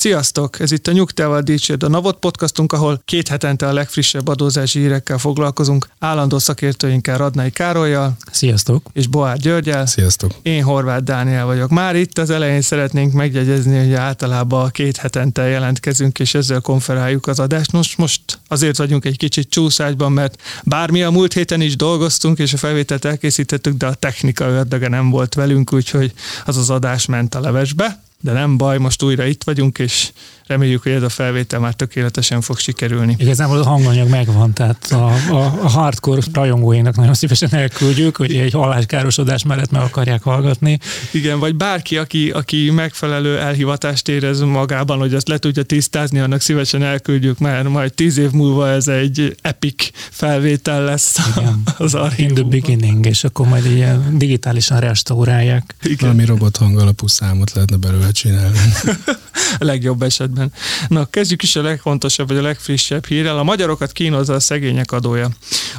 Sziasztok! Ez itt a Nyugtával Dicsérd a Navot podcastunk, ahol két hetente a legfrissebb adózási hírekkel foglalkozunk. Állandó szakértőinkkel Radnai Károlyjal Sziasztok! és Boár Györgyel. Sziasztok! Én Horváth Dániel vagyok. Már itt az elején szeretnénk megjegyezni, hogy általában két hetente jelentkezünk, és ezzel konferáljuk az adást. Most, most azért vagyunk egy kicsit csúszásban, mert bármi a múlt héten is dolgoztunk, és a felvételt elkészítettük, de a technika ördöge nem volt velünk, úgyhogy az az adás ment a levesbe. De nem baj, most újra itt vagyunk, és reméljük, hogy ez a felvétel már tökéletesen fog sikerülni. Igazából a hanganyag megvan, tehát a, a, a hardcore rajongóinak nagyon szívesen elküldjük, hogy egy halláskárosodás mellett meg akarják hallgatni. Igen, vagy bárki, aki, aki megfelelő elhivatást érez magában, hogy azt le tudja tisztázni, annak szívesen elküldjük, mert majd tíz év múlva ez egy epic felvétel lesz Igen. az In the archívumban. beginning, és akkor majd ilyen digitálisan restaurálják. Igen. Valami robot hangalapú számot lehetne belőle csinálni. a legjobb esetben. Na, kezdjük is a legfontosabb, vagy a legfrissebb hírrel. A magyarokat kínozza a szegények adója.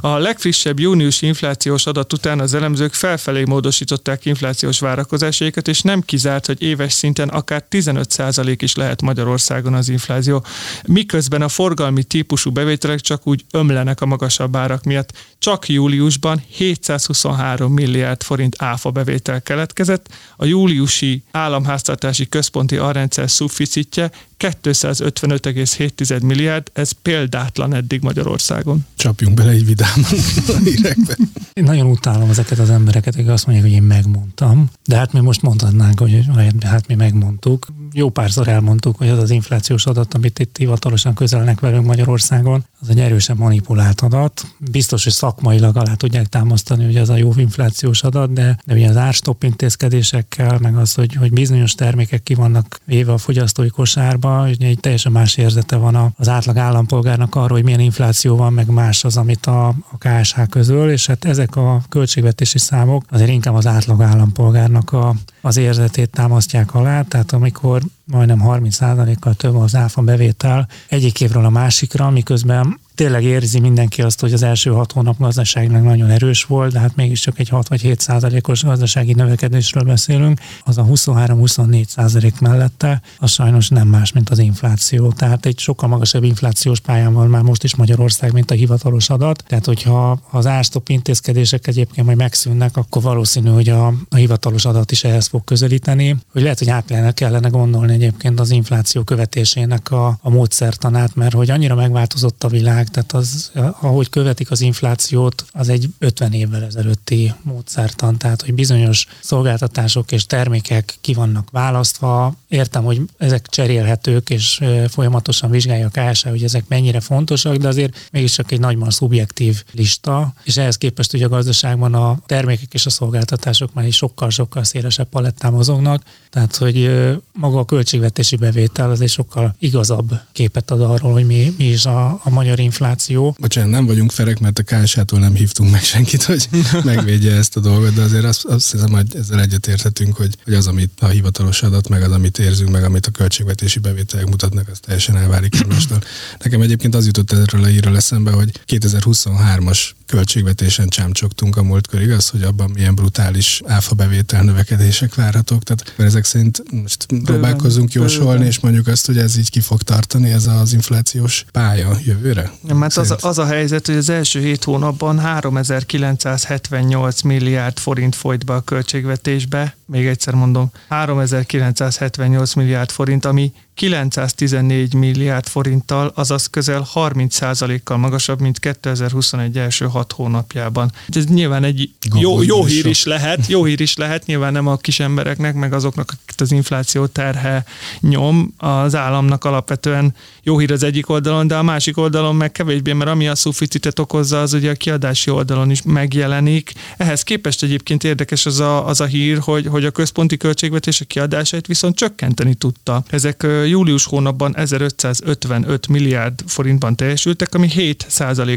A legfrissebb június inflációs adat után az elemzők felfelé módosították inflációs várakozásaikat, és nem kizárt, hogy éves szinten akár 15% is lehet Magyarországon az infláció. Miközben a forgalmi típusú bevételek csak úgy ömlenek a magasabb árak miatt. Csak júliusban 723 milliárd forint áfa bevétel keletkezett, a júliusi államháztartási központi arrendszer szufficitje 255,7 milliárd, ez példátlan eddig Magyarországon. Csapjunk bele egy vidáman a hírekbe. Én nagyon utálom ezeket az embereket, akik azt mondják, hogy én megmondtam, de hát mi most mondhatnánk, hogy hát mi megmondtuk. Jó párszor elmondtuk, hogy az az inflációs adat, amit itt hivatalosan közelnek velünk Magyarországon, az egy erősen manipulált adat. Biztos, hogy szakmailag alá tudják támasztani, hogy az a jó inflációs adat, de, de ugye az árstop intézkedésekkel, meg az, hogy, hogy bizonyos termékek ki vannak véve a fogyasztói kosárba, hogy egy teljesen más érzete van az átlag állampolgárnak arról, hogy milyen infláció van, meg más az, amit a, a KSH közöl, és hát ezek a költségvetési számok azért inkább az átlag állampolgárnak a, az érzetét támasztják alá, tehát amikor majdnem 30%-kal több az áfa bevétel egyik évről a másikra, miközben tényleg érzi mindenki azt, hogy az első hat hónap gazdaságnak nagyon erős volt, de hát mégiscsak egy 6 vagy 7 százalékos gazdasági növekedésről beszélünk, az a 23-24 százalék mellette, az sajnos nem más, mint az infláció. Tehát egy sokkal magasabb inflációs pályán van már most is Magyarország, mint a hivatalos adat. Tehát, hogyha az árstop intézkedések egyébként majd megszűnnek, akkor valószínű, hogy a, a hivatalos adat is ehhez fog közelíteni. Hogy lehet, hogy át kellene, gondolni egyébként az infláció követésének a, a módszertanát, mert hogy annyira megváltozott a világ, tehát az, ahogy követik az inflációt, az egy 50 évvel ezelőtti módszertan, tehát hogy bizonyos szolgáltatások és termékek ki vannak választva. Értem, hogy ezek cserélhetők, és folyamatosan vizsgálja a KSH, hogy ezek mennyire fontosak, de azért mégiscsak egy nagyban szubjektív lista, és ehhez képest ugye a gazdaságban a termékek és a szolgáltatások már is sokkal-sokkal szélesebb palettán mozognak, tehát hogy maga a költségvetési bevétel az egy sokkal igazabb képet ad arról, hogy mi, mi is a, a magyar infláció. Bocsánat, nem vagyunk ferek, mert a KSH-tól nem hívtunk meg senkit, hogy megvédje ezt a dolgot, de azért azt, azt hiszem, hogy ezzel egyetérthetünk, hogy, hogy az, amit a hivatalos adat, meg az, amit érzünk, meg amit a költségvetési bevételek mutatnak, az teljesen elválik egymástól. Nekem egyébként az jutott erről a hírről eszembe, hogy 2023-as költségvetésen csámcsogtunk a múltkor, igaz, hogy abban milyen brutális áfa bevétel növekedések várhatók. Tehát ezek szerint most próbálkozunk jósolni, bőven. és mondjuk azt, hogy ez így ki fog tartani, ez az inflációs pálya jövőre? Nem, hát az, az a helyzet, hogy az első hét hónapban 3978 milliárd forint folyt be a költségvetésbe, még egyszer mondom, 3978 milliárd forint, ami 914 milliárd forinttal, azaz közel 30%-kal magasabb, mint 2021 első hat hónapjában. Ez nyilván egy jó, jó hír is lehet, jó hír is lehet, nyilván nem a kis embereknek, meg azoknak, akik az infláció terhe nyom, az államnak alapvetően jó hír az egyik oldalon, de a másik oldalon meg kevésbé, mert ami a szuficitet okozza, az ugye a kiadási oldalon is megjelenik. Ehhez képest egyébként érdekes az a, az a hír, hogy, hogy a központi költségvetés a kiadásait viszont csökkenteni tudta. Ezek július hónapban 1555 milliárd forintban teljesültek, ami 7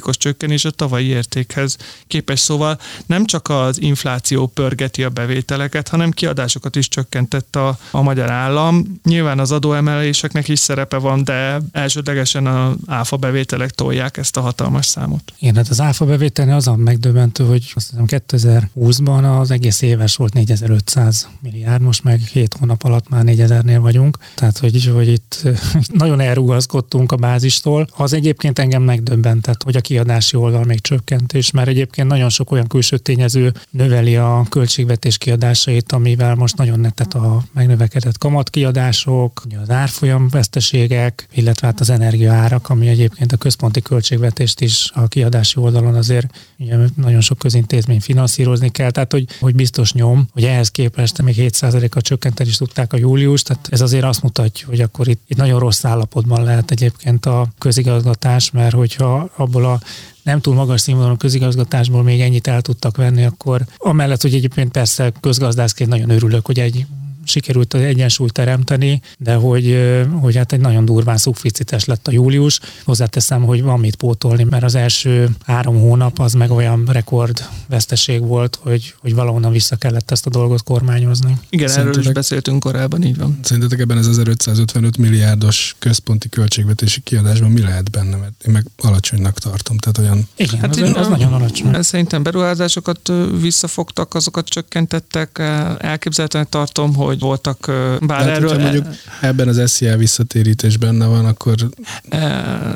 os csökkenés a tavalyi értékhez képes. Szóval nem csak az infláció pörgeti a bevételeket, hanem kiadásokat is csökkentett a, a magyar állam. Nyilván az adóemeléseknek is szerepe van, de elsődlegesen a áfa bevételek tolják ezt a hatalmas számot. Igen, hát az áfa bevételne az a megdöbbentő, hogy azt hiszem 2020-ban az egész éves volt 4500 milliárd, most meg 7 hónap alatt már 4000-nél vagyunk. Tehát, hogy, hogy itt nagyon elrugaszkodtunk a bázistól. Az egyébként engem megdöbbentett, hogy a kiadási oldal még csökkentés, mert egyébként nagyon sok olyan külső tényező növeli a költségvetés kiadásait, amivel most nagyon nettet a megnövekedett kamatkiadások, az árfolyam veszteségek, illetve hát az energiaárak, ami egyébként a központi költségvetést is a kiadási oldalon azért ugye nagyon sok közintézmény finanszírozni kell, tehát hogy, hogy biztos nyom, hogy ehhez képest még 7%-a csökkenteni is tudták a július, tehát ez azért azt mutatja, hogy akkor itt, itt nagyon rossz állapotban lehet egyébként a közigazgatás, mert hogyha abból a nem túl magas színvonalú közigazgatásból még ennyit el tudtak venni, akkor amellett, hogy egyébként persze közgazdászként nagyon örülök, hogy egy sikerült az egyensúlyt teremteni, de hogy, hogy hát egy nagyon durván szubficites lett a július. Hozzáteszem, hogy van mit pótolni, mert az első három hónap az meg olyan rekord veszteség volt, hogy, hogy valahonnan vissza kellett ezt a dolgot kormányozni. Igen, Szerintetek, erről is beszéltünk korábban, így van. Szerintetek ebben ez 1555 milliárdos központi költségvetési kiadásban mi lehet benne? Mert én meg alacsonynak tartom, tehát olyan... Igen, hát az, az nagyon alacsony. Szerintem beruházásokat visszafogtak, azokat csökkentettek. Elképzelhetően tartom, hogy hogy voltak, bár hát, erről... mondjuk ebben az SZIA visszatérítés benne van, akkor...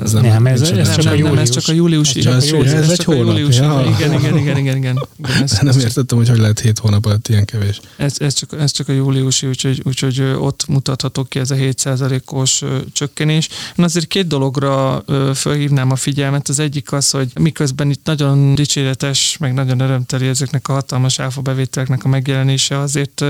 Ez nem, nem, ez, ez, csak, a július. ez csak a júliusi. Ez, ez, ez, ez egy hónap. Ja. Igen, igen, igen, igen. igen. igen ez, nem értettem, hogy hogy lehet hét hónap alatt ilyen kevés. Ez, ez, csak, ez csak a júliusi, úgyhogy, úgyhogy ott mutatható ki ez a 7%-os csökkenés. Én azért két dologra felhívnám a figyelmet. Az egyik az, hogy miközben itt nagyon dicséretes, meg nagyon örömteli ezeknek a hatalmas áfa bevételeknek a megjelenése, azért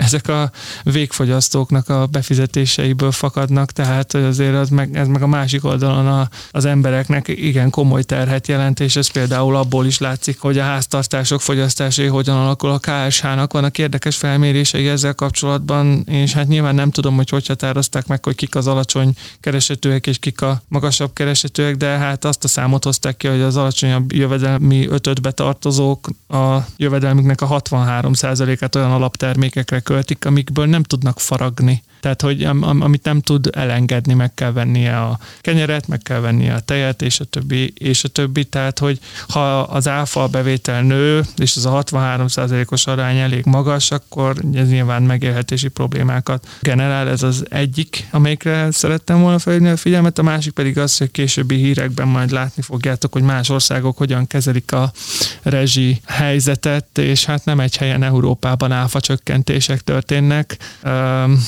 ezek a végfogyasztóknak a befizetéseiből fakadnak, tehát azért az meg, ez meg a másik oldalon a, az embereknek igen komoly terhet jelent, és ez például abból is látszik, hogy a háztartások fogyasztásai hogyan alakul a KSH-nak. Vannak érdekes felmérései ezzel kapcsolatban, és hát nyilván nem tudom, hogy hogy határozták meg, hogy kik az alacsony keresetőek és kik a magasabb keresetőek, de hát azt a számot hozták ki, hogy az alacsonyabb jövedelmi ötötbe tartozók a jövedelmüknek a 63%-át olyan alaptermékekre költik, amikből nem tudnak faragni. Tehát, hogy am, amit nem tud elengedni, meg kell vennie a kenyeret, meg kell vennie a tejet, és a többi, és a többi. Tehát, hogy ha az áfa bevétel nő, és az a 63%-os arány elég magas, akkor ez nyilván megélhetési problémákat generál. Ez az egyik, amelyikre szerettem volna felhívni a figyelmet. A másik pedig az, hogy későbbi hírekben majd látni fogjátok, hogy más országok hogyan kezelik a rezsi helyzetet, és hát nem egy helyen Európában áfa csökkentések történnek. Um,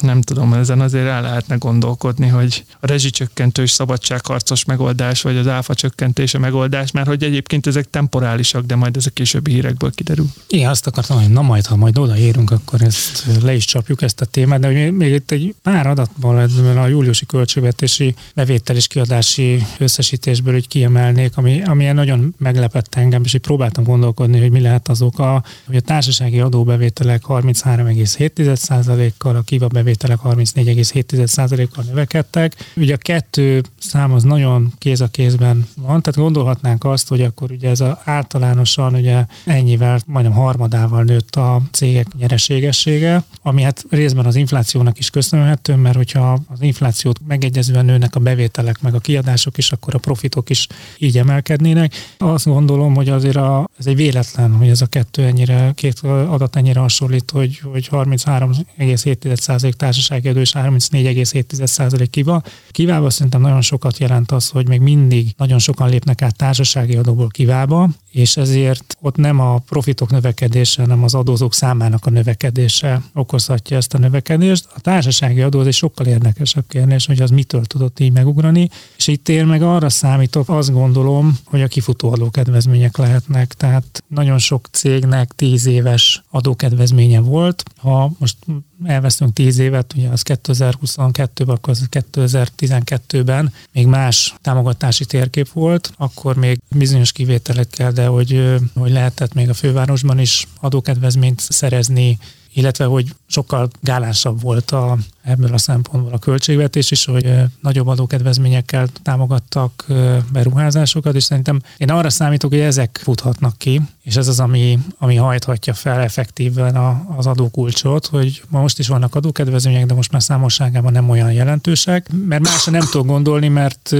nem tudom, ezen azért el lehetne gondolkodni, hogy a rezsicsökkentős szabadságharcos megoldás, vagy az áfa csökkentése megoldás, mert hogy egyébként ezek temporálisak, de majd ezek későbbi hírekből kiderül. Igen, azt akartam, hogy na majd, ha majd odaérünk, akkor ezt le is csapjuk ezt a témát, de hogy még itt egy pár adatból, a júliusi költségvetési bevétel és kiadási összesítésből hogy kiemelnék, ami, amilyen nagyon meglepett engem, és így próbáltam gondolkodni, hogy mi lehet az oka, hogy a társasági adóbevételek 33,7%-kal, a kiva bevételek 34,7%-kal növekedtek. Ugye a kettő szám az nagyon kéz a kézben van, tehát gondolhatnánk azt, hogy akkor ugye ez a általánosan ugye ennyivel, majdnem harmadával nőtt a cégek nyereségessége, ami hát részben az inflációnak is köszönhető, mert hogyha az inflációt megegyezően nőnek a bevételek meg a kiadások is, akkor a profitok is így emelkednének. Azt gondolom, hogy azért a, ez egy véletlen, hogy ez a kettő ennyire, két adat ennyire hasonlít, hogy, hogy 33,7% társasági adó és 34,7% kiva. Kiválva szerintem nagyon sokat jelent az, hogy még mindig nagyon sokan lépnek át társasági adóból kivába, és ezért ott nem a profitok növekedése, hanem az adózók számának a növekedése okozhatja ezt a növekedést. A társasági adó az egy sokkal érdekesebb kérdés, hogy az mitől tudott így megugrani, és itt én meg arra számítok, azt gondolom, hogy a kifutó adókedvezmények lehetnek, tehát nagyon sok cégnek tíz éves adókedvezménye volt. Ha most elvesztünk tíz évet, ugye az 2022-ben, akkor az 2012-ben még más támogatási térkép volt, akkor még bizonyos kivételekkel, de hogy, hogy lehetett még a fővárosban is adókedvezményt szerezni illetve hogy sokkal gálásabb volt a, ebből a szempontból a költségvetés is, hogy nagyobb adókedvezményekkel támogattak beruházásokat, és szerintem én arra számítok, hogy ezek futhatnak ki, és ez az, ami, ami hajthatja fel effektíven a, az adókulcsot, hogy ma most is vannak adókedvezmények, de most már számosságában nem olyan jelentősek, mert másra nem tudok gondolni, mert,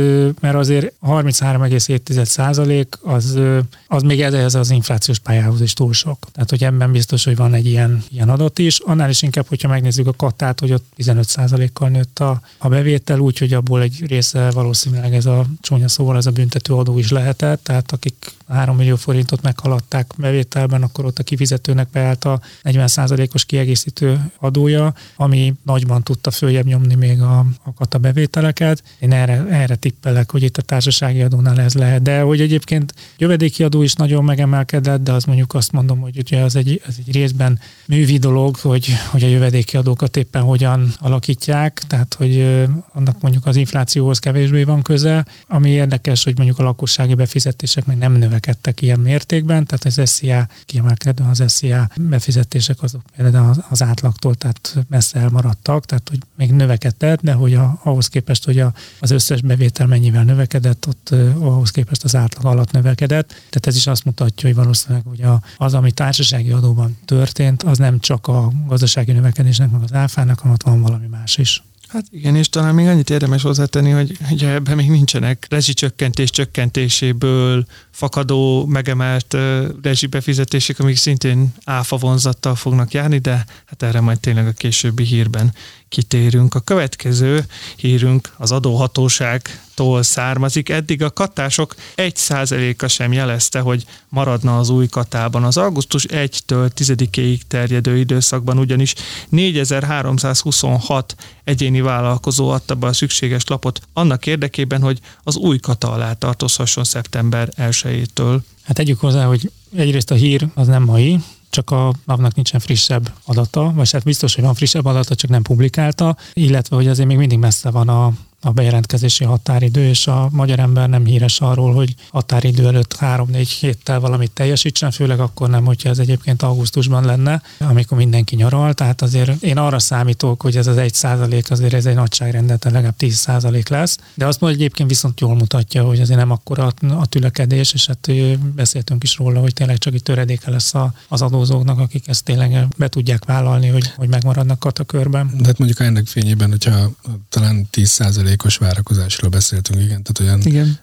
mert azért 33,7 százalék az, az még ez az inflációs pályához is túl sok. Tehát, hogy ebben biztos, hogy van egy ilyen, ilyen adat is. Annál is inkább, hogyha megnézzük a katát, hogy ott 15%-kal nőtt a, a bevétel, úgyhogy abból egy része valószínűleg ez a csúnya szóval ez a büntető adó is lehetett, tehát akik 3 millió forintot meghaladták bevételben, akkor ott a kifizetőnek beállt a 40%-os kiegészítő adója, ami nagyban tudta följebb nyomni még a, a kata bevételeket. Én erre, erre tippelek, hogy itt a társasági adónál ez lehet. De hogy egyébként jövedéki adó is nagyon megemelkedett, de az mondjuk azt mondom, hogy ugye az egy, az egy részben művi dolog, hogy, hogy a jövedéki adókat éppen hogyan alakítják, tehát hogy annak mondjuk az inflációhoz kevésbé van köze, ami érdekes, hogy mondjuk a lakossági befizetések meg nem növekedtek ilyen mértékben, tehát az SZIA kiemelkedően az SZIA befizetések azok például az átlagtól, tehát messze elmaradtak, tehát hogy még növekedett, de hogy a, ahhoz képest, hogy a, az összes bevétel mennyivel növekedett, ott ahhoz képest az átlag alatt növekedett. Tehát ez is azt mutatja, hogy valószínűleg hogy a, az, ami társasági adóban történt, az nem csak a gazdasági növekedésnek, meg az áfának, hanem ott van valami más is. Hát igen, és talán még annyit érdemes hozzátenni, hogy ugye ebben még nincsenek rezsicsökkentés csökkentéséből fakadó, megemelt rezsibefizetések, amik szintén áfa vonzattal fognak járni, de hát erre majd tényleg a későbbi hírben kitérünk. A következő hírünk az adóhatóságtól származik. Eddig a katások 1%-a sem jelezte, hogy maradna az új katában. Az augusztus 1-től 10-ig terjedő időszakban ugyanis 4326 egyéni vállalkozó adta be a szükséges lapot annak érdekében, hogy az új kata alá tartozhasson szeptember 1-től. Hát tegyük hozzá, hogy egyrészt a hír az nem mai, csak a napnak nincsen frissebb adata, vagy hát biztos, hogy van frissebb adata, csak nem publikálta, illetve hogy azért még mindig messze van a a bejelentkezési határidő, és a magyar ember nem híres arról, hogy határidő előtt 3-4 héttel valamit teljesítsen, főleg akkor nem, hogyha ez egyébként augusztusban lenne, amikor mindenki nyaral. Tehát azért én arra számítok, hogy ez az 1 százalék azért ez egy nagyságrendet, legalább 10 százalék lesz. De azt mondja, egyébként viszont jól mutatja, hogy azért nem akkora a tülekedés, és hát beszéltünk is róla, hogy tényleg csak egy töredéke lesz az adózóknak, akik ezt tényleg be tudják vállalni, hogy, hogy megmaradnak katakörben. De hát mondjuk ennek fényében, hogyha talán 10 százalék százalékos várakozásról beszéltünk, igen, tehát olyan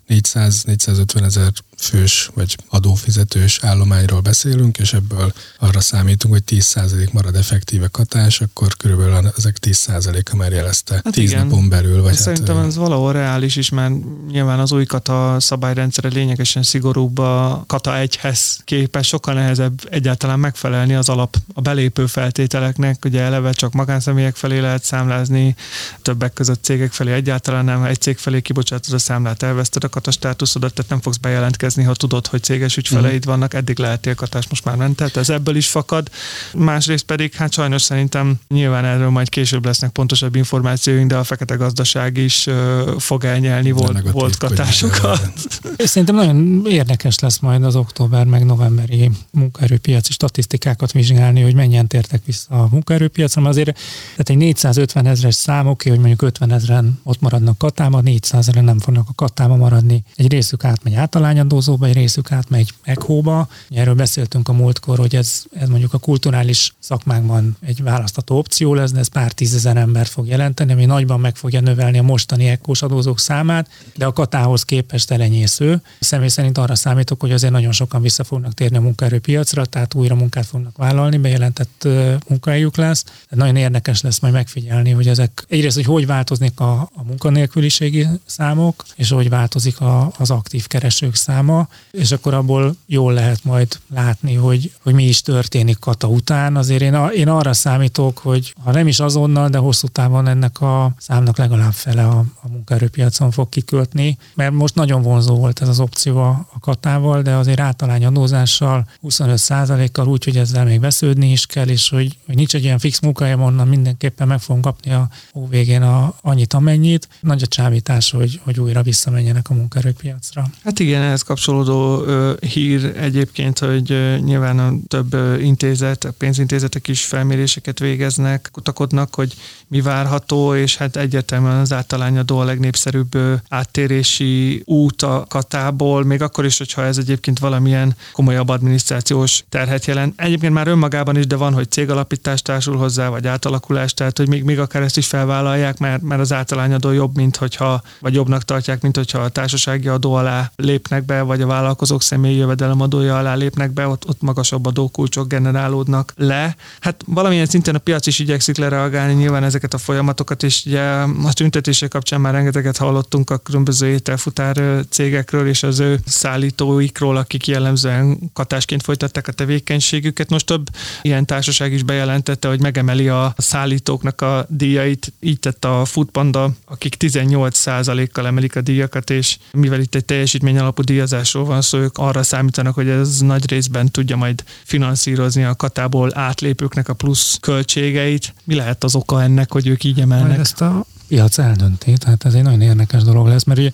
400-450 ezer fős vagy adófizetős állományról beszélünk, és ebből arra számítunk, hogy 10% marad effektíve katás, akkor körülbelül ezek 10%-a már jelezte hát 10 igen. napon belül. Vagy hát, Szerintem ez valahol reális is, mert nyilván az új kata szabályrendszere lényegesen szigorúbb a kata egyhez képest, sokkal nehezebb egyáltalán megfelelni az alap a belépő feltételeknek, ugye eleve csak magánszemélyek felé lehet számlázni, többek között cégek felé egyáltalán nem, egy cég felé kibocsátod a számlát, elveszted a kata státuszodat, tehát nem fogsz bejelentkezni jelentkezni, ha tudod, hogy céges ügyfeleid mm. vannak, eddig lehet tilkatás, most már nem, tehát ez ebből is fakad. Másrészt pedig, hát sajnos szerintem nyilván erről majd később lesznek pontosabb információink, de a fekete gazdaság is uh, fog elnyelni volt, negatív, volt katásokat. Szerintem nagyon érdekes lesz majd az október meg novemberi munkaerőpiaci statisztikákat vizsgálni, hogy mennyien tértek vissza a munkaerőpiacra, azért tehát egy 450 ezres szám, oké, hogy mondjuk 50 ezeren ott maradnak katába, 400 ezeren nem fognak a katába maradni. Egy részük átmegy általányadó hálózóba, egy részük átmegy ECHO-ba. Erről beszéltünk a múltkor, hogy ez, ez mondjuk a kulturális szakmákban egy választható opció lesz, de ez pár tízezer ember fog jelenteni, ami nagyban meg fogja növelni a mostani ECHO-s adózók számát, de a katához képest elenyésző. Személy szerint arra számítok, hogy azért nagyon sokan vissza fognak térni a munkaerőpiacra, tehát újra munkát fognak vállalni, bejelentett munkahelyük lesz. De nagyon érdekes lesz majd megfigyelni, hogy ezek egyrészt, hogy hogy változnak a, a munkanélküliségi számok, és hogy változik a, az aktív keresők száma száma, és akkor abból jól lehet majd látni, hogy, hogy mi is történik kata után. Azért én, én arra számítok, hogy ha nem is azonnal, de hosszú távon ennek a számnak legalább fele a, a munkaerőpiacon fog kiköltni, mert most nagyon vonzó volt ez az opció a, a katával, de azért általány adózással 25%-kal úgy, hogy ezzel még vesződni is kell, és hogy, hogy nincs egy ilyen fix munkahelyem, onnan mindenképpen meg fogom kapni a végén a, annyit, amennyit. Nagy a csábítás, hogy, hogy újra visszamenjenek a munkaerőpiacra. Hát igen, ez kapcsolódó hír egyébként, hogy nyilván több intézet, pénzintézetek is felméréseket végeznek, kutakodnak, hogy mi várható, és hát egyértelműen az általányadó a legnépszerűbb áttérési út a katából, még akkor is, hogyha ez egyébként valamilyen komolyabb adminisztrációs terhet jelent. Egyébként már önmagában is, de van, hogy cégalapítás társul hozzá, vagy átalakulás, tehát hogy még, még akár ezt is felvállalják, mert, mert az általányadó jobb, mint hogyha, vagy jobbnak tartják, mint hogyha a társasági adó alá lépnek be, vagy a vállalkozók személyi jövedelem adója alá lépnek be, ott, ott magasabb adókulcsok generálódnak le. Hát valamilyen szinten a piac is igyekszik lereagálni nyilván ezeket a folyamatokat, és ugye a tüntetések kapcsán már rengeteget hallottunk a különböző ételfutár cégekről és az ő szállítóikról, akik jellemzően katásként folytatták a tevékenységüket. Most több ilyen társaság is bejelentette, hogy megemeli a szállítóknak a díjait. Így tett a Foodpanda, akik 18%-kal emelik a díjakat, és mivel itt egy teljesítmény alapú díjazásról van szó, ők arra számítanak, hogy ez nagy részben tudja majd finanszírozni a katából átlépőknek a plusz költségeit. Mi lehet az oka ennek, hogy ők így emelnek? Majd ezt a piac eldönti, tehát ez egy nagyon érdekes dolog lesz, mert ugye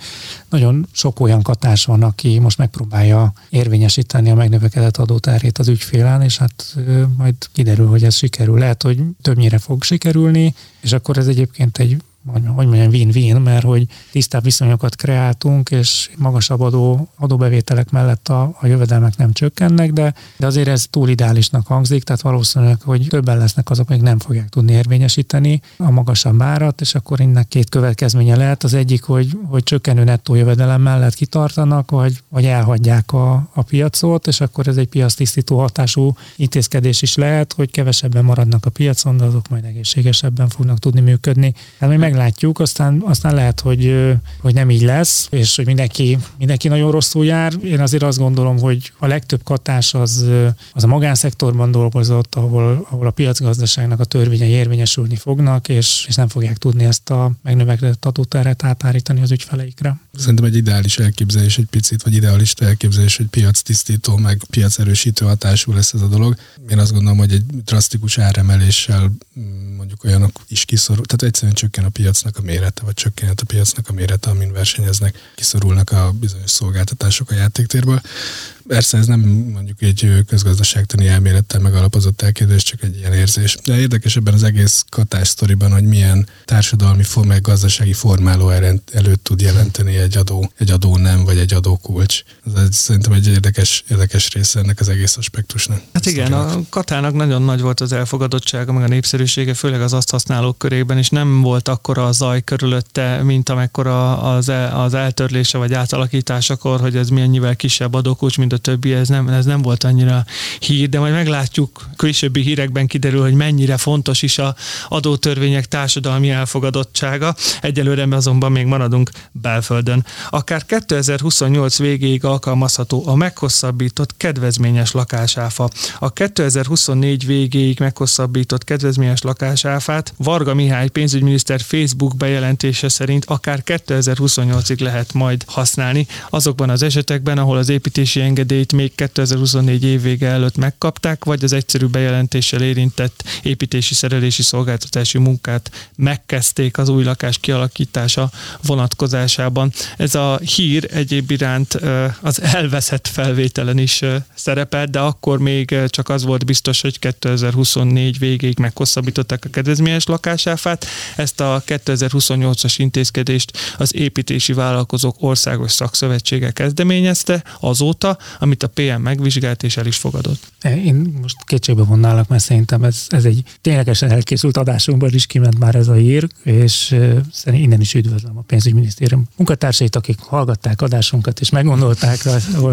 nagyon sok olyan katás van, aki most megpróbálja érvényesíteni a megnövekedett adótárét az ügyfélen, és hát majd kiderül, hogy ez sikerül. Lehet, hogy többnyire fog sikerülni, és akkor ez egyébként egy hogy mondjam, win-win, mert hogy tisztább viszonyokat kreáltunk, és magasabb adó, adóbevételek mellett a, a jövedelmek nem csökkennek, de, de azért ez túl ideálisnak hangzik, tehát valószínűleg, hogy többen lesznek azok, akik nem fogják tudni érvényesíteni a magasabb árat, és akkor ennek két következménye lehet. Az egyik, hogy, hogy csökkenő nettó jövedelem mellett kitartanak, vagy, vagy elhagyják a, a piacot, és akkor ez egy piac tisztító hatású intézkedés is lehet, hogy kevesebben maradnak a piacon, de azok majd egészségesebben fognak tudni működni. Hát mi meg meglátjuk, aztán, aztán lehet, hogy, hogy nem így lesz, és hogy mindenki, mindenki nagyon rosszul jár. Én azért azt gondolom, hogy a legtöbb katás az, az a magánszektorban dolgozott, ahol, ahol a piacgazdaságnak a törvényei érvényesülni fognak, és, és nem fogják tudni ezt a megnövekedett adóterhet átárítani az ügyfeleikre. Szerintem egy ideális elképzelés egy picit, vagy idealista elképzelés, hogy piac tisztító, meg piac erősítő hatású lesz ez a dolog. Én azt gondolom, hogy egy drasztikus áremeléssel mm, mondjuk olyanok is kiszorul, tehát egyszerűen csökken a piacnak a mérete, vagy csökkenhet a piacnak a mérete, amin versenyeznek, kiszorulnak a bizonyos szolgáltatások a játéktérből. Persze ez nem mondjuk egy közgazdaságtani elmélettel megalapozott elképzelés, csak egy ilyen érzés. De érdekes ebben az egész katás sztoriban, hogy milyen társadalmi, meg gazdasági formáló előtt tud jelenteni egy adó, egy adó nem, vagy egy adókulcs. Ez szerintem egy érdekes, érdekes része ennek az egész aspektusnak. Hát igen, a katának nagyon nagy volt az elfogadottsága, meg a népszerűsége, főleg az azt használók körében, és nem volt akkora a zaj körülötte, mint amekkora az, el, az eltörlése vagy átalakításakor, hogy ez mennyivel kisebb adókulcs, mint a többi, ez nem, ez nem volt annyira hír, de majd meglátjuk, későbbi hírekben kiderül, hogy mennyire fontos is a adótörvények társadalmi elfogadottsága. Egyelőre azonban még maradunk belföldön. Akár 2028 végéig alkalmazható a meghosszabbított kedvezményes lakásáfa. A 2024 végéig meghosszabbított kedvezményes lakásáfát Varga Mihály pénzügyminiszter Facebook bejelentése szerint akár 2028-ig lehet majd használni, azokban az esetekben, ahol az építési engedély engedélyt még 2024 év vége előtt megkapták, vagy az egyszerű bejelentéssel érintett építési szerelési szolgáltatási munkát megkezdték az új lakás kialakítása vonatkozásában. Ez a hír egyéb iránt az elveszett felvételen is szerepel, de akkor még csak az volt biztos, hogy 2024 végéig meghosszabbították a kedvezményes lakásáfát. Ezt a 2028-as intézkedést az építési vállalkozók országos szakszövetsége kezdeményezte azóta, amit a PM megvizsgált és el is fogadott. Én most kétségbe vonnálak, mert szerintem ez, ez egy ténylegesen elkészült adásunkban is kiment már ez a hír, és szerintem innen is üdvözlöm a pénzügyminisztérium munkatársait, akik hallgatták adásunkat, és meggondolták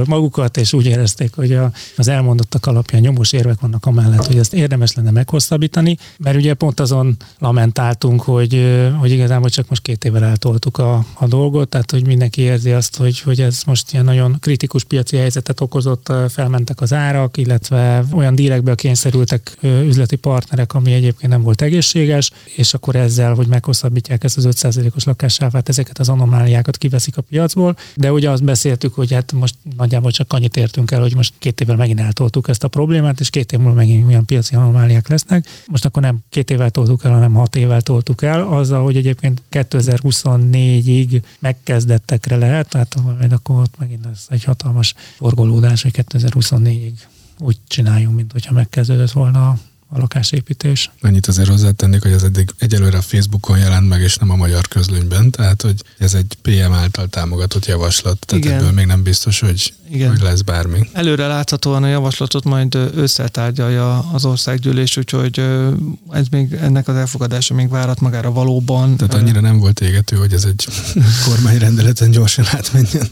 magukat, és úgy érezték, hogy a, az elmondottak alapján nyomós érvek vannak amellett, hogy ezt érdemes lenne meghosszabbítani, mert ugye pont azon lamentáltunk, hogy, hogy igazából csak most két évvel eltoltuk a, a dolgot, tehát hogy mindenki érzi azt, hogy, hogy ez most ilyen nagyon kritikus piaci helyzetet okozott, felmentek az árak, illetve olyan dílekbe kényszerültek üzleti partnerek, ami egyébként nem volt egészséges, és akkor ezzel, hogy meghosszabbítják ezt az 5%-os lakássávát, ezeket az anomáliákat kiveszik a piacból. De ugye azt beszéltük, hogy hát most nagyjából csak annyit értünk el, hogy most két évvel megint eltoltuk ezt a problémát, és két év múlva megint olyan piaci anomáliák lesznek. Most akkor nem két évvel toltuk el, hanem hat évvel toltuk el. Az azzal, hogy egyébként 2024-ig megkezdettekre lehet, tehát majd akkor ott megint lesz egy hatalmas forgolódás, hogy 2024-ig úgy csináljunk, mint hogyha megkezdődött volna lakásépítés. Annyit azért hozzátennék, hogy ez eddig egyelőre a Facebookon jelent meg, és nem a magyar közlönyben, tehát hogy ez egy PM által támogatott javaslat, tehát Igen. ebből még nem biztos, hogy, Igen. hogy lesz bármi. Előre láthatóan a javaslatot majd összetárgyalja az országgyűlés, úgyhogy ez még, ennek az elfogadása még várat magára valóban. Tehát annyira nem volt égető, hogy ez egy kormányrendeleten gyorsan átmenjen.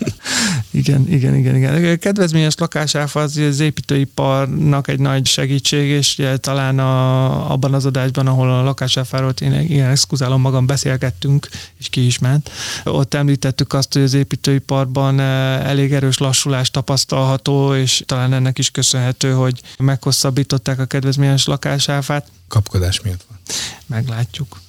Igen, igen, igen, igen. Kedvezményes lakásáfa az, az építőiparnak egy nagy segítség, és talán talán a, abban az adásban, ahol a lakásáfáról én ilyen exkuzálom magam beszélgettünk, és ki is ment. Ott említettük azt, hogy az építőiparban eh, elég erős lassulás tapasztalható, és talán ennek is köszönhető, hogy meghosszabbították a kedvezményes lakásáfát. Kapkodás miatt van. Meglátjuk.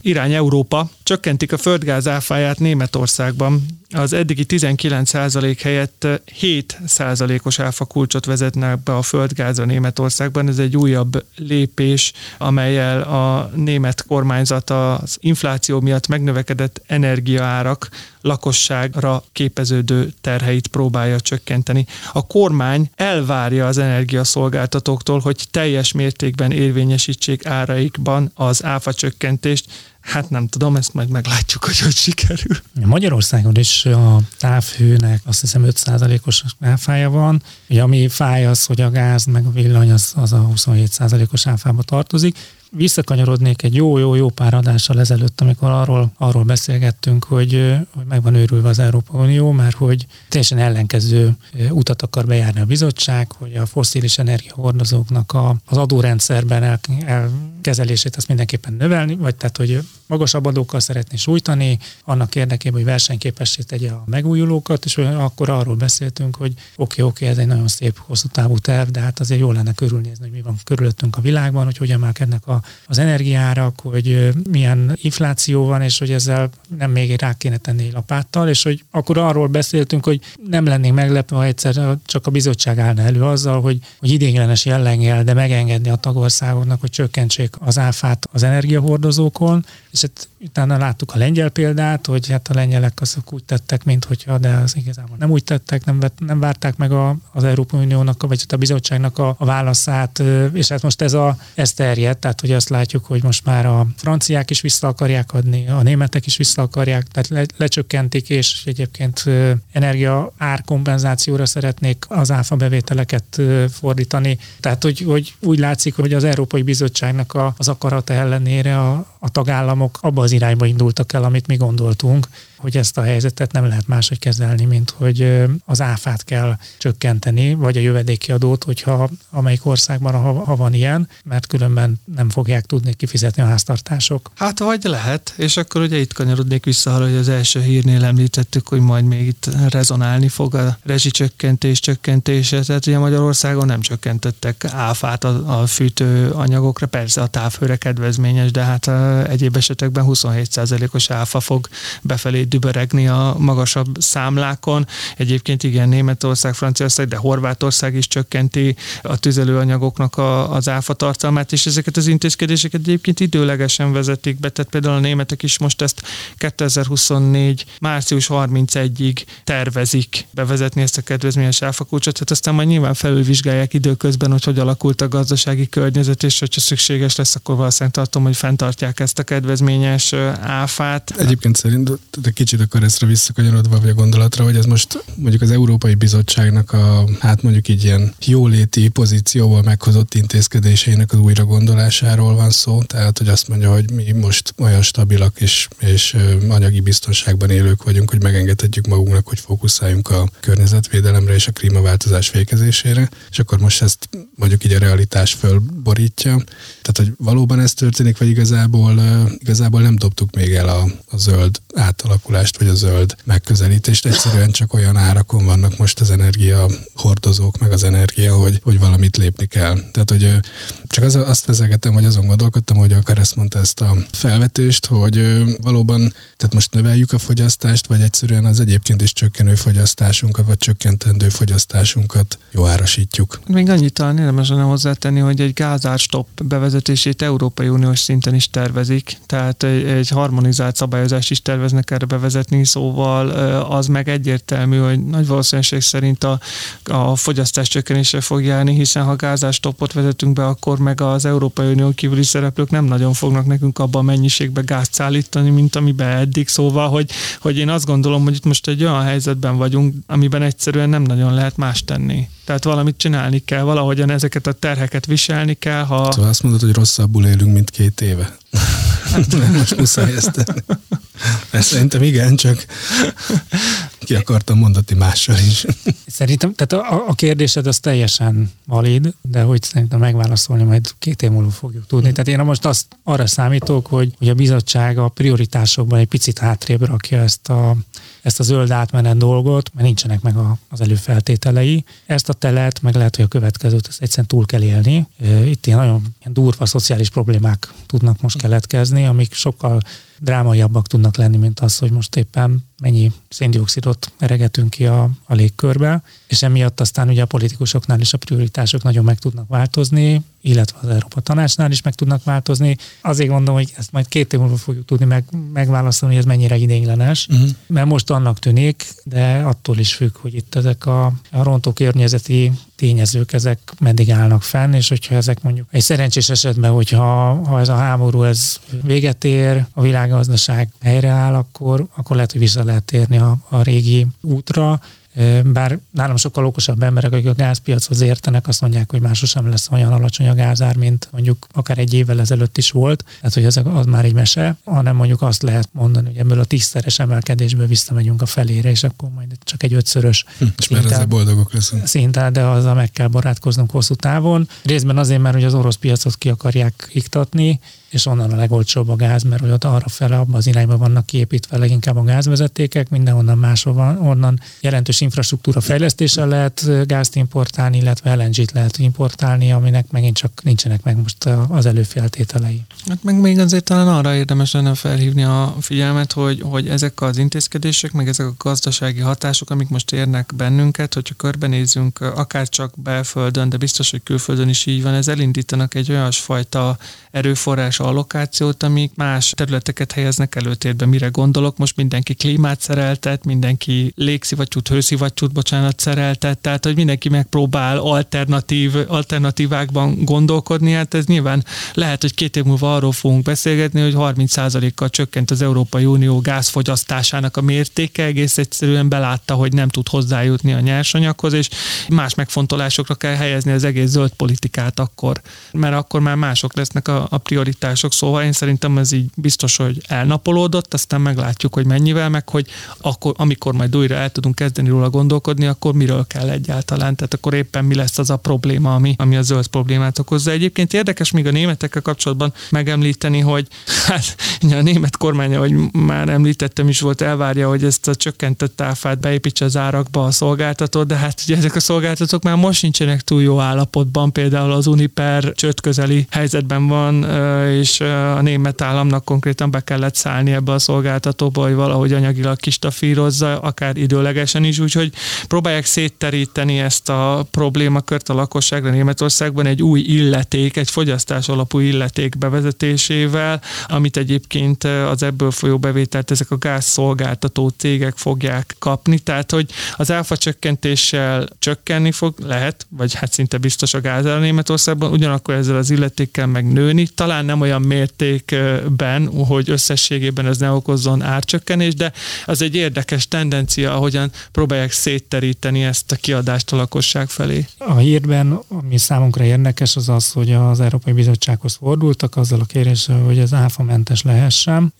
Irány Európa, csökkentik a földgáz áfáját Németországban. Az eddigi 19% helyett 7%-os áfa kulcsot vezetnek be a földgázra Németországban. Ez egy újabb lépés, amelyel a német kormányzat az infláció miatt megnövekedett energiaárak lakosságra képeződő terheit próbálja csökkenteni. A kormány elvárja az energiaszolgáltatóktól, hogy teljes mértékben érvényesítsék áraikban az áfa csökkentést, Hát nem tudom, ezt majd meglátjuk, hogy hogy sikerül. Magyarországon is a távhőnek azt hiszem 5%-os áfája van. Ugye ami fáj az, hogy a gáz meg a villany az, az a 27%-os áfába tartozik visszakanyarodnék egy jó-jó-jó pár adással ezelőtt, amikor arról, arról beszélgettünk, hogy, hogy meg van őrülve az Európa Unió, mert hogy teljesen ellenkező utat akar bejárni a bizottság, hogy a foszilis energiahordozóknak a, az adórendszerben el, elkezelését azt mindenképpen növelni, vagy tehát, hogy magasabb adókkal szeretné sújtani, annak érdekében, hogy versenyképessé tegye a megújulókat, és akkor arról beszéltünk, hogy oké, okay, oké, okay, ez egy nagyon szép hosszú távú terv, de hát azért jól lenne körülnézni, hogy mi van körülöttünk a világban, hogy hogy emelkednek a az energiárak, hogy milyen infláció van, és hogy ezzel nem még rá kéne tenni lapáttal, és hogy akkor arról beszéltünk, hogy nem lennénk meglepve, ha egyszer csak a bizottság állna elő azzal, hogy, hogy idéglenes jelleggel, de megengedni a tagországoknak, hogy csökkentsék az áfát az energiahordozókon, és hát utána láttuk a lengyel példát, hogy hát a lengyelek azok úgy tettek, mint hogyha, de az igazából nem úgy tettek, nem, vett, nem várták meg a, az Európai Uniónak, vagy a bizottságnak a, a válaszát, és hát most ez, a, ez terjed, tehát hogy azt látjuk, hogy most már a franciák is vissza akarják adni, a németek is vissza akarják, tehát le, lecsökkentik, és egyébként energia árkompenzációra szeretnék az áfa bevételeket fordítani. Tehát, hogy, hogy úgy látszik, hogy az Európai Bizottságnak a, az akarata ellenére a, a tagállamok abba az irányba indultak el, amit mi gondoltunk, hogy ezt a helyzetet nem lehet máshogy kezelni, mint hogy az áfát kell csökkenteni, vagy a jövedéki adót, hogyha amelyik országban, ha, ha van ilyen, mert különben nem fogják tudni kifizetni a háztartások. Hát vagy lehet, és akkor ugye itt kanyarodnék vissza arra, hogy az első hírnél említettük, hogy majd még itt rezonálni fog a rezsicsökkentés csökkentése, tehát ugye Magyarországon nem csökkentettek áfát a, a fűtőanyagokra, persze a távhőre kedvezményes, de hát egyéb esetekben 27%-os áfa fog befelé düböregni a magasabb számlákon. Egyébként igen, Németország, Franciaország, de Horvátország is csökkenti a tüzelőanyagoknak a, az áfa tartalmát, és ezeket az intézkedéseket egyébként időlegesen vezetik be, tehát például a németek is most ezt 2024. március 31-ig tervezik bevezetni ezt a kedvezményes áfakulcsot, tehát aztán majd nyilván felülvizsgálják időközben, hogy hogy alakult a gazdasági környezet, és hogyha szükséges lesz, akkor valószínűleg tartom, hogy fenntartják ezt a kedvezményes áfát. Egyébként szerint kicsit akkor ezt visszakanyarodva, vagy a gondolatra, hogy ez most mondjuk az Európai Bizottságnak a, hát mondjuk így ilyen jóléti pozícióval meghozott intézkedéseinek az újra gondolásáról van szó, tehát hogy azt mondja, hogy mi most olyan stabilak és, és anyagi biztonságban élők vagyunk, hogy megengedhetjük magunknak, hogy fókuszáljunk a környezetvédelemre és a klímaváltozás fékezésére, és akkor most ezt mondjuk így a realitás fölborítja. Tehát, hogy valóban ez történik, vagy igazából, igazából nem dobtuk még el a, a zöld átalak átalakulást, vagy a zöld megközelítést. Egyszerűen csak olyan árakon vannak most az energia hordozók, meg az energia, hogy, hogy valamit lépni kell. Tehát, hogy Csak az, azt vezegetem, hogy azon gondolkodtam, hogy a Kereszt mondta ezt a felvetést, hogy valóban, tehát most növeljük a fogyasztást, vagy egyszerűen az egyébként is csökkenő fogyasztásunkat, vagy csökkentendő fogyasztásunkat jó árasítjuk. Még annyit talán érdemes lenne hozzátenni, hogy egy gázárstop bevezetését Európai Uniós szinten is tervezik, tehát egy, egy harmonizált szabályozást is terveznek erre bevezetni, szóval az meg egyértelmű, hogy nagy valószínűség szerint a, a fogyasztás csökkenésre fog járni, hiszen ha gázárstopot vezetünk be, akkor meg az Európai Unió kívüli szereplők nem nagyon fognak nekünk abban a mennyiségben gázt szállítani, mint amiben eddig. Szóval, hogy, hogy én azt gondolom, hogy itt most egy olyan helyzetben vagyunk, amiben egyszerűen nem nagyon lehet más tenni. Tehát valamit csinálni kell, valahogyan ezeket a terheket viselni kell. Ha... Szóval azt mondod, hogy rosszabbul élünk, mint két éve. Most muszáj ezt Ezt szerintem igen, csak ki akartam mondani mással is. Szerintem, tehát a, a kérdésed az teljesen valid, de hogy szerintem megválaszolni majd két év múlva fogjuk tudni. Tehát én most azt arra számítok, hogy, hogy a bizottság a prioritásokban egy picit hátrébb rakja ezt a, ezt a zöld átmenet dolgot, mert nincsenek meg a, az előfeltételei. Ezt a telet, meg lehet, hogy a következőt ezt egyszerűen túl kell élni. Itt ilyen nagyon ilyen durva szociális problémák tudnak most keletkezni, amik sokkal drámaiabbak tudnak lenni, mint az, hogy most éppen mennyi széndiokszidot eregetünk ki a, a légkörbe, és emiatt aztán ugye a politikusoknál is a prioritások nagyon meg tudnak változni, illetve az Európa Tanácsnál is meg tudnak változni. Azért mondom, hogy ezt majd két év múlva fogjuk tudni meg, megválaszolni, hogy ez mennyire idénylenes, uh-huh. mert most annak tűnik, de attól is függ, hogy itt ezek a, a rontó környezeti tényezők, ezek meddig állnak fenn, és hogyha ezek mondjuk egy szerencsés esetben, hogyha ha ez a háború ez véget ér, a világgazdaság helyreáll, akkor, akkor lehet, hogy vissza lehet térni a, a régi útra, bár nálam sokkal okosabb emberek, akik a gázpiachoz értenek, azt mondják, hogy másosem lesz olyan alacsony a gázár, mint mondjuk akár egy évvel ezelőtt is volt, tehát hogy ez az már egy mese, hanem mondjuk azt lehet mondani, hogy ebből a tízszeres emelkedésből visszamegyünk a felére, és akkor majd csak egy ötszörös hm, és már ezzel boldogok leszünk. Szinten, de azzal meg kell barátkoznunk hosszú távon. Részben azért, mert hogy az orosz piacot ki akarják iktatni, és onnan a legolcsóbb a gáz, mert hogy ott arra fele, abban az irányba vannak kiépítve leginkább a gázvezetékek, mindenhonnan máshol onnan jelentős infrastruktúra fejlesztéssel lehet gázt importálni, illetve LNG-t lehet importálni, aminek megint csak nincsenek meg most az előfeltételei. Hát meg még azért talán arra érdemes lenne felhívni a figyelmet, hogy, hogy ezek az intézkedések, meg ezek a gazdasági hatások, amik most érnek bennünket, hogyha körbenézünk, akár csak belföldön, de biztos, hogy külföldön is így van, ez elindítanak egy olyasfajta erőforrás allokációt, amik más területeket helyeznek előtérbe. Mire gondolok? Most mindenki klímát szereltet, mindenki légszivattyút, hőszivattyút, bocsánat, szereltet, tehát hogy mindenki megpróbál alternatív, alternatívákban gondolkodni, hát ez nyilván lehet, hogy két év múlva arról fogunk beszélgetni, hogy 30%-kal csökkent az Európai Unió gázfogyasztásának a mértéke, egész egyszerűen belátta, hogy nem tud hozzájutni a nyersanyaghoz, és más megfontolásokra kell helyezni az egész zöld politikát akkor, mert akkor már mások lesznek a, a prioritások, szóval én szerintem ez így biztos, hogy elnapolódott, aztán meglátjuk, hogy mennyivel, meg hogy akkor, amikor majd újra el tudunk kezdeni róla gondolkodni, akkor miről kell egyáltalán, tehát akkor éppen mi lesz az a probléma, ami, ami a zöld problémát okozza. Egyébként érdekes még a németekkel kapcsolatban megemlíteni, hogy hát a német kormánya, hogy már említettem is volt, elvárja, hogy ezt a csökkentett áfát beépítse az árakba a szolgáltató, de hát ugye ezek a szolgáltatók már most nincsenek túl jó állapotban, például az Uniper csőd közeli helyzetben van, és a német államnak konkrétan be kellett szállni ebbe a szolgáltatóba, hogy valahogy anyagilag kistafírozza, akár időlegesen is, úgyhogy próbálják szétteríteni ezt a problémakört a lakosságra Németországban egy új illeték, egy fogyasztás alapú illeték bevezetésével, amit egyébként az ebből folyó bevételt ezek a gázszolgáltató cégek fogják kapni, tehát hogy az áfa csökkentéssel csökkenni fog, lehet, vagy hát szinte biztos a gáz Németországban, ugyanakkor ezzel az illetékkel meg nőni, talán nem olyan mértékben, hogy összességében ez ne okozzon árcsökkenés, de az egy érdekes tendencia, ahogyan próbálják szétteríteni ezt a kiadást a lakosság felé. A hírben, ami számunkra érdekes, az az, hogy az Európai Bizottsághoz fordultak azzal a kéréssel, hogy ez áfamentes lehessen.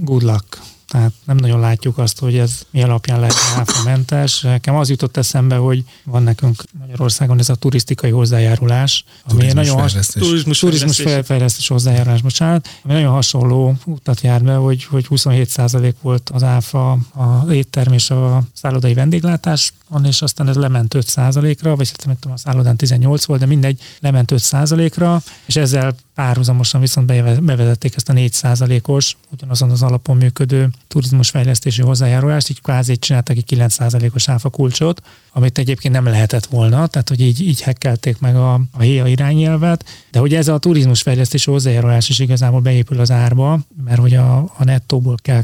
Good luck tehát nem nagyon látjuk azt, hogy ez mi alapján lehet áfamentes. Nekem az jutott eszembe, hogy van nekünk Magyarországon ez a turisztikai hozzájárulás, ami Turizmus nagyon has, fejlesztés. Turizmus turizmus fejlesztés. fejlesztés hozzájárulás, bocsánat, ami nagyon hasonló utat jár be, hogy, hogy 27% volt az áfa a étterm és a szállodai vendéglátás, és aztán ez lement 5%-ra, vagy szerintem tudom, a szállodán 18 volt, de mindegy, lement 5%-ra, és ezzel párhuzamosan viszont beve- bevezették ezt a 4%-os, ugyanazon az alapon működő turizmusfejlesztési hozzájárulást, így kvázi csináltak egy 9%-os áfa kulcsot, amit egyébként nem lehetett volna, tehát hogy így, így hekkelték meg a, a HIA irányelvet, de hogy ez a turizmusfejlesztési hozzájárulás is igazából beépül az árba, mert hogy a, a nettóból kell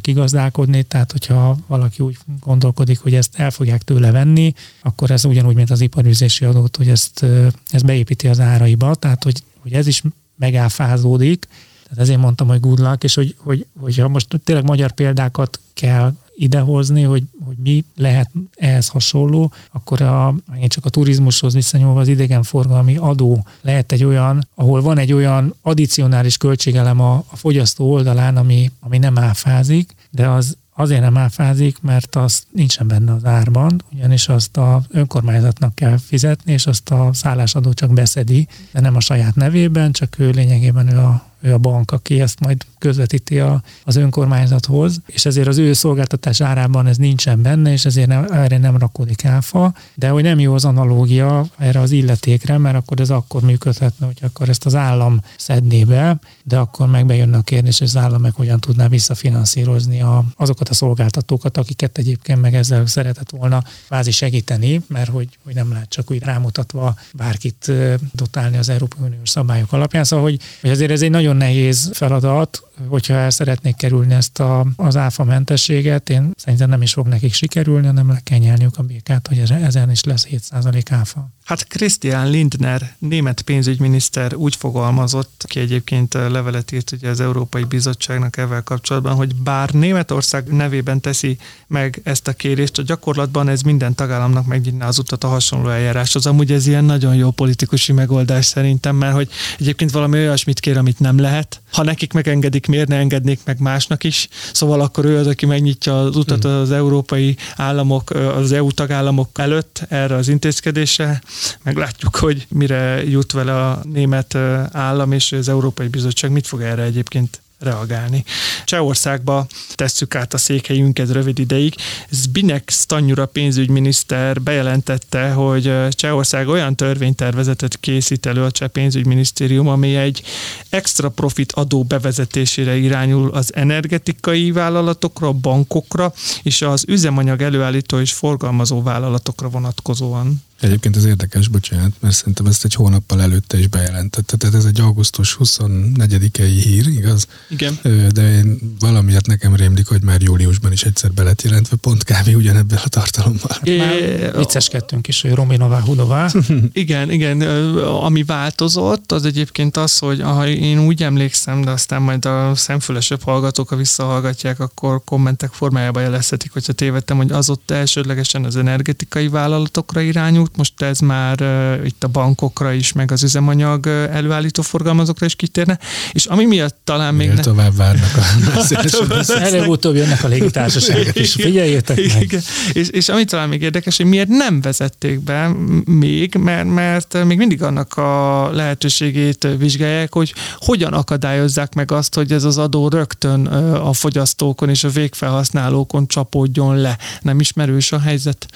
kigazdálkodni, tehát hogyha valaki úgy gondolkodik, hogy ezt el fogják tőle venni, akkor ez ugyanúgy, mint az iparűzési adót, hogy ezt, ezt beépíti az áraiba, tehát hogy, hogy ez is megáfázódik, tehát ezért mondtam, hogy good luck, és hogy, hogy, hogyha most tényleg magyar példákat kell idehozni, hogy, hogy mi lehet ehhez hasonló, akkor a, én csak a turizmushoz viszonyulva az idegenforgalmi adó lehet egy olyan, ahol van egy olyan addicionális költségelem a, a fogyasztó oldalán, ami, ami nem áfázik, de az azért nem áfázik, mert az nincsen benne az árban, ugyanis azt a önkormányzatnak kell fizetni, és azt a szállásadó csak beszedi, de nem a saját nevében, csak ő lényegében ő a, ő a bank, aki ezt majd közvetíti a, az önkormányzathoz, és ezért az ő szolgáltatás árában ez nincsen benne, és ezért nem, erre nem rakódik áfa, de hogy nem jó az analógia erre az illetékre, mert akkor ez akkor működhetne, hogy akkor ezt az állam szedné be, de akkor meg bejönne a kérdés, hogy az állam meg hogyan tudná visszafinanszírozni a, azokat a szolgáltatókat, akiket egyébként meg ezzel szeretett volna kvázi segíteni, mert hogy, hogy nem lehet csak úgy rámutatva bárkit dotálni az Európai Uniós szabályok alapján. Szóval, hogy, hogy azért ez egy nagyon nehéz feladat, hogyha el szeretnék kerülni ezt a, az áfa mentességet, én szerintem nem is fog nekik sikerülni, hanem le kell nyelniük a békát, hogy ez- ezen is lesz 7% áfa. Hát Christian Lindner, német pénzügyminiszter úgy fogalmazott, ki egyébként levelet írt ugye az Európai Bizottságnak ezzel kapcsolatban, hogy bár Németország nevében teszi meg ezt a kérést, a gyakorlatban ez minden tagállamnak megnyitná az utat a hasonló eljáráshoz. Amúgy ez ilyen nagyon jó politikusi megoldás szerintem, mert hogy egyébként valami olyasmit kér, amit nem lehet. Ha nekik megengedik, miért ne engednék meg másnak is? Szóval akkor ő az, aki megnyitja az utat az európai államok, az EU tagállamok előtt erre az intézkedésre. Meglátjuk, hogy mire jut vele a német állam és az Európai Bizottság, mit fog erre egyébként reagálni. Csehországba tesszük át a székhelyünket rövid ideig. Zbinek Stanyura pénzügyminiszter bejelentette, hogy Csehország olyan törvénytervezetet készít elő a cseh pénzügyminisztérium, ami egy extra profit adó bevezetésére irányul az energetikai vállalatokra, bankokra és az üzemanyag előállító és forgalmazó vállalatokra vonatkozóan. Egyébként ez érdekes, bocsánat, mert szerintem ezt egy hónappal előtte is bejelentette. Tehát ez egy augusztus 24-i hír, igaz? Igen. De én valamiért nekem rémlik, hogy már júliusban is egyszer be lett jelentve, pont kb. ugyanebben a tartalommal. Már vicceskedtünk is, hogy Rominová, Hudová. Igen, igen, ami változott, az egyébként az, hogy ha én úgy emlékszem, de aztán majd a szemfülesebb hallgatók, ha visszahallgatják, akkor kommentek formájában jelezhetik, hogyha tévedtem, hogy az ott elsődlegesen az energetikai vállalatokra irányult, most ez már uh, itt a bankokra is, meg az üzemanyag előállító forgalmazókra is kitérne, és ami miatt talán még Miért ne... tovább várnak a messzélesebb Előbb-utóbb jönnek a légitársaságok is. Figyeljétek meg. Igen. És, és ami talán még érdekes, hogy miért nem vezették be még, mert, mert még mindig annak a lehetőségét vizsgálják, hogy hogyan akadályozzák meg azt, hogy ez az adó rögtön a fogyasztókon és a végfelhasználókon csapódjon le. Nem ismerős a helyzet?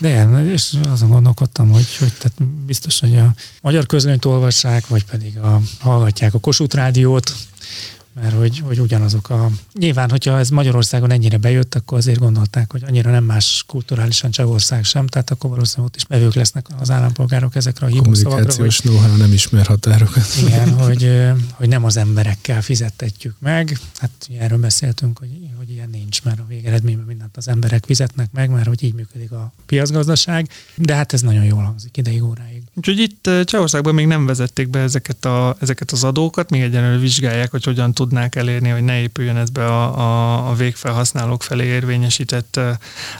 De és azon gondolkodtam, hogy, hogy tehát biztos, hogy a magyar közlönyt olvassák, vagy pedig a, hallgatják a Kossuth rádiót, mert hogy, hogy ugyanazok a... Nyilván, hogyha ez Magyarországon ennyire bejött, akkor azért gondolták, hogy annyira nem más kulturálisan Csehország sem, tehát akkor valószínűleg ott is bevők lesznek az állampolgárok ezekre a hívószavakra, kommunikációs know nem ismer határokat. igen, hogy, hogy nem az emberekkel fizettetjük meg. Hát erről beszéltünk, hogy, hogy ilyen nincs, mert a végeredményben mindent az emberek fizetnek meg, mert hogy így működik a piacgazdaság, de hát ez nagyon jól hangzik ideig óráig. Úgyhogy itt Csehországban még nem vezették be ezeket, a, ezeket az adókat, még egyenlőre vizsgálják, hogy hogyan tudnák elérni, hogy ne épüljön ez be a, a, a végfelhasználók felé érvényesített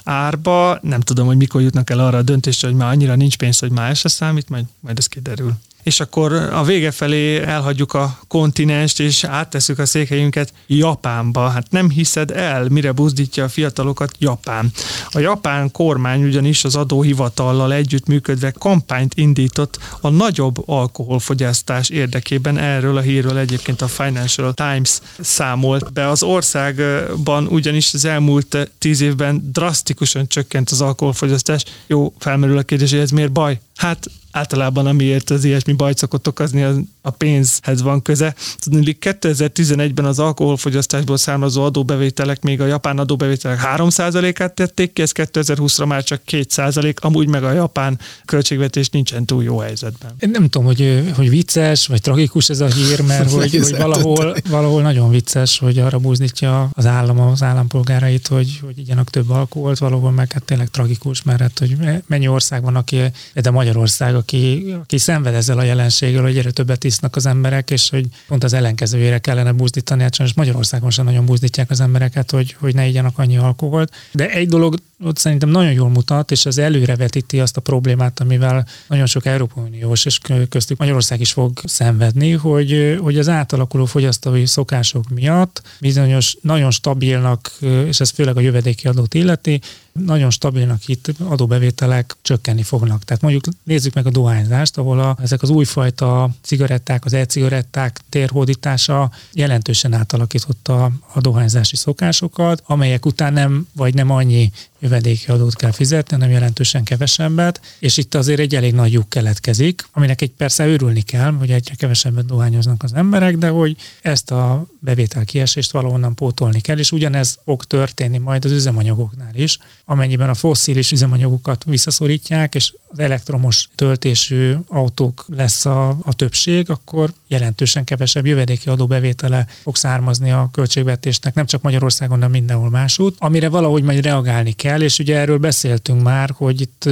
árba. Nem tudom, hogy mikor jutnak el arra a döntésre, hogy már annyira nincs pénz, hogy már se számít, majd, majd ez kiderül. És akkor a vége felé elhagyjuk a kontinenst, és átteszük a székhelyünket Japánba. Hát nem hiszed el, mire buzdítja a fiatalokat Japán. A japán kormány ugyanis az adóhivatallal együttműködve kampányt indított a nagyobb alkoholfogyasztás érdekében. Erről a hírről egyébként a Financial Times számolt be. Az országban ugyanis az elmúlt tíz évben drasztikusan csökkent az alkoholfogyasztás. Jó, felmerül a kérdés, hogy ez miért baj? Hát általában amiért az ilyesmi bajt szokott okozni, az a pénzhez van köze. Tudni, 2011-ben az alkoholfogyasztásból származó adóbevételek még a japán adóbevételek 3%-át tették ki, ez 2020-ra már csak 2%, amúgy meg a japán költségvetés nincsen túl jó helyzetben. Én nem tudom, hogy, hogy vicces, vagy tragikus ez a hír, mert hogy, hogy valahol, valahol nagyon vicces, hogy arra búzdítja az állam az állampolgárait, hogy, hogy igyanak több alkoholt, valahol meg hát tényleg tragikus, mert hát, hogy mennyi ország van, aki, de Magyarország, aki, aki szenved ezzel a jelenséggel, hogy egyre többet isznak az emberek, és hogy pont az ellenkezőjére kellene buzdítani, hát sajnos Magyarországon sem nagyon buzdítják az embereket, hogy, hogy ne igyanak annyi alkoholt. De egy dolog ott szerintem nagyon jól mutat, és az előrevetíti azt a problémát, amivel nagyon sok Európai Uniós, és köztük Magyarország is fog szenvedni, hogy, hogy az átalakuló fogyasztói szokások miatt bizonyos nagyon stabilnak, és ez főleg a jövedéki adót illeti, nagyon stabilnak itt adóbevételek csökkenni fognak. Tehát mondjuk nézzük meg a dohányzást, ahol a, ezek az újfajta cigaretták, az e-cigaretták térhódítása jelentősen átalakította a dohányzási szokásokat, amelyek után nem, vagy nem annyi jövedéki adót kell fizetni, hanem jelentősen kevesebbet, és itt azért egy elég nagy lyuk keletkezik, aminek egy persze örülni kell, hogy egyre kevesebbet dohányoznak az emberek, de hogy ezt a bevétel kiesést valahonnan pótolni kell, és ugyanez fog történni majd az üzemanyagoknál is, amennyiben a fosszilis üzemanyagokat visszaszorítják, és az elektromos töltésű autók lesz a, a többség, akkor jelentősen kevesebb jövedéki adóbevétele fog származni a költségvetésnek, nem csak Magyarországon, hanem mindenhol másút, amire valahogy majd reagálni kell, és ugye erről beszéltünk már, hogy itt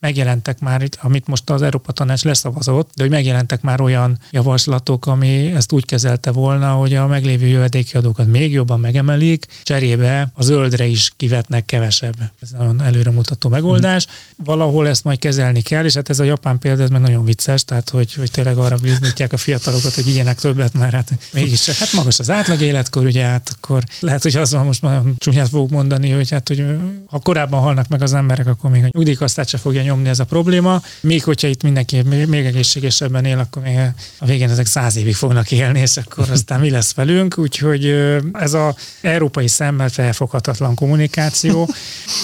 megjelentek már, amit most az Európa Tanács leszavazott, de hogy megjelentek már olyan javaslatok, ami ezt úgy kezelte volna, hogy a meglévő jövedéki adókat még jobban megemelik, cserébe a zöldre is kivetnek kevesebb. Ez nagyon előremutató megoldás. Valahol ezt majd kezelni kell, és hát ez a japán példa, ez meg nagyon vicces, tehát hogy, hogy tényleg arra bizonyítják a fiatalokat, hogy igyenek többet, mert hát mégis hát magas az átlag életkor, ugye hát akkor lehet, hogy azon most már csúnyát fogok mondani, hogy hát, hogy ha korábban halnak meg az emberek, akkor még a nyugdíjkasztát se fogja nyomni ez a probléma. Még hogyha itt mindenki még egészségesebben él, akkor még a végén ezek száz évig fognak élni, és akkor aztán mi lesz velünk. Úgyhogy ez a európai szemmel felfoghatatlan kommunikáció,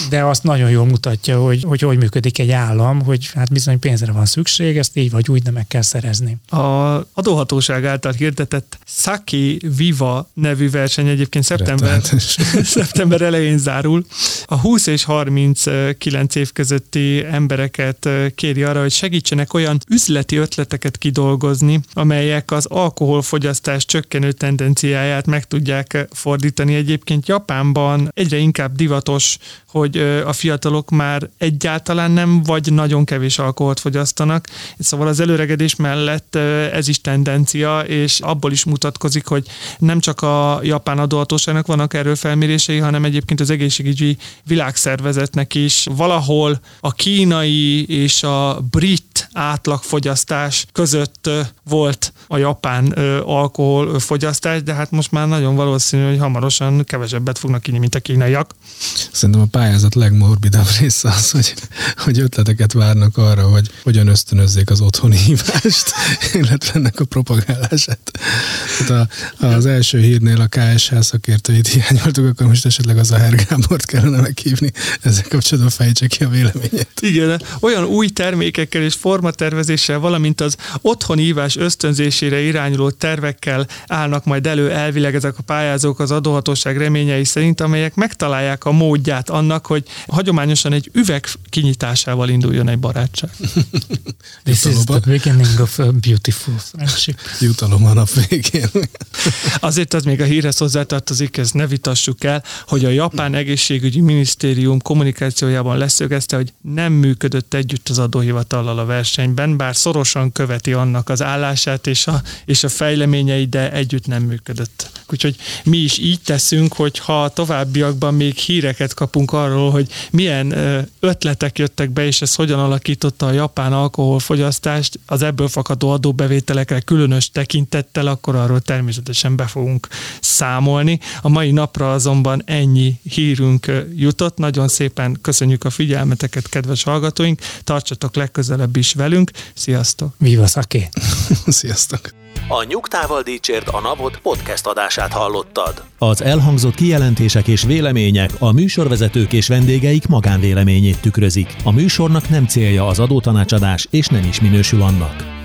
de azt nagyon jól mutatja, hogy, hogy hogy működik egy állam, hogy hát bizony pénzre van szükség, ezt így vagy úgy nem meg kell szerezni. A adóhatóság által hirdetett Saki Viva nevű verseny egyébként szeptember, szeptember elején zárul. A 20 és 39 év közötti embereket kéri arra, hogy segítsenek olyan üzleti ötleteket kidolgozni, amelyek az alkoholfogyasztás csökkenő tendenciáját meg tudják fordítani. Egyébként Japánban egyre inkább divatos, hogy a fiatalok már egyáltalán nem, vagy nagyon kevés alkoholt fogyasztanak. Szóval az előregedés mellett ez is tendencia, és abból is mutatkozik, hogy nem csak a japán adóhatóságnak vannak erről felmérései, hanem egyébként az egészségügyi világszervezetnek is valahol a kínai és a brit átlagfogyasztás között volt a japán alkoholfogyasztás, de hát most már nagyon valószínű, hogy hamarosan kevesebbet fognak inni, mint a kínaiak. Szerintem a pályázat legmorbidabb része az, hogy, hogy ötleteket várnak arra, hogy hogyan ösztönözzék az otthoni hívást, illetve ennek a propagálását. Tehát a, az első hírnél a KSH szakértőit hiányoltuk, akkor most esetleg az a Hergábort kellene meghívni. Ezzel kapcsolatban fejtse ki a véleményét. Igen, olyan új termékekkel és formatervezéssel, valamint az otthoni hívás ösztönzésére irányuló tervekkel állnak majd elő elvileg ezek a pályázók az adóhatóság reményei szerint, amelyek megtalálják a módját annak, hogy hagyományosan egy üveg kinyitásával induljon egy barátság. This is the beginning of a beautiful friendship. Jutalom a nap végén. Azért az még a hírhez hozzátartozik, ezt ne vitassuk el, hogy a Japán Egészségügyi Minisztérium kommunikációjában leszögezte, hogy nem működött együtt az adóhivatallal a versenyben, bár szorosan követi annak az állását és a, és a fejleményei, de együtt nem működött. Úgyhogy mi is így teszünk, hogy ha továbbiakban még híreket kapunk arról, hogy milyen ötletek jöttek be, és ez hogyan alakította a japán alkoholfogyasztást, fogyasztást, az ebből fakadó adóbevételekre különös tekintettel, akkor arról természetesen be fogunk számolni. A mai napra azonban ennyi hírünk jutott. Nagyon szépen köszönjük a figyelmeteket, kedves hallgatóink. Tartsatok legközelebb is velünk. Sziasztok! Viva szaké! Sziasztok! A Nyugtával Dícsért a Napot podcast adását hallottad. Az elhangzott kijelentések és vélemények a műsorvezetők és vendégeik magánvéleményét tükrözik. A műsornak nem célja az adótanácsadás, és nem is minősül annak.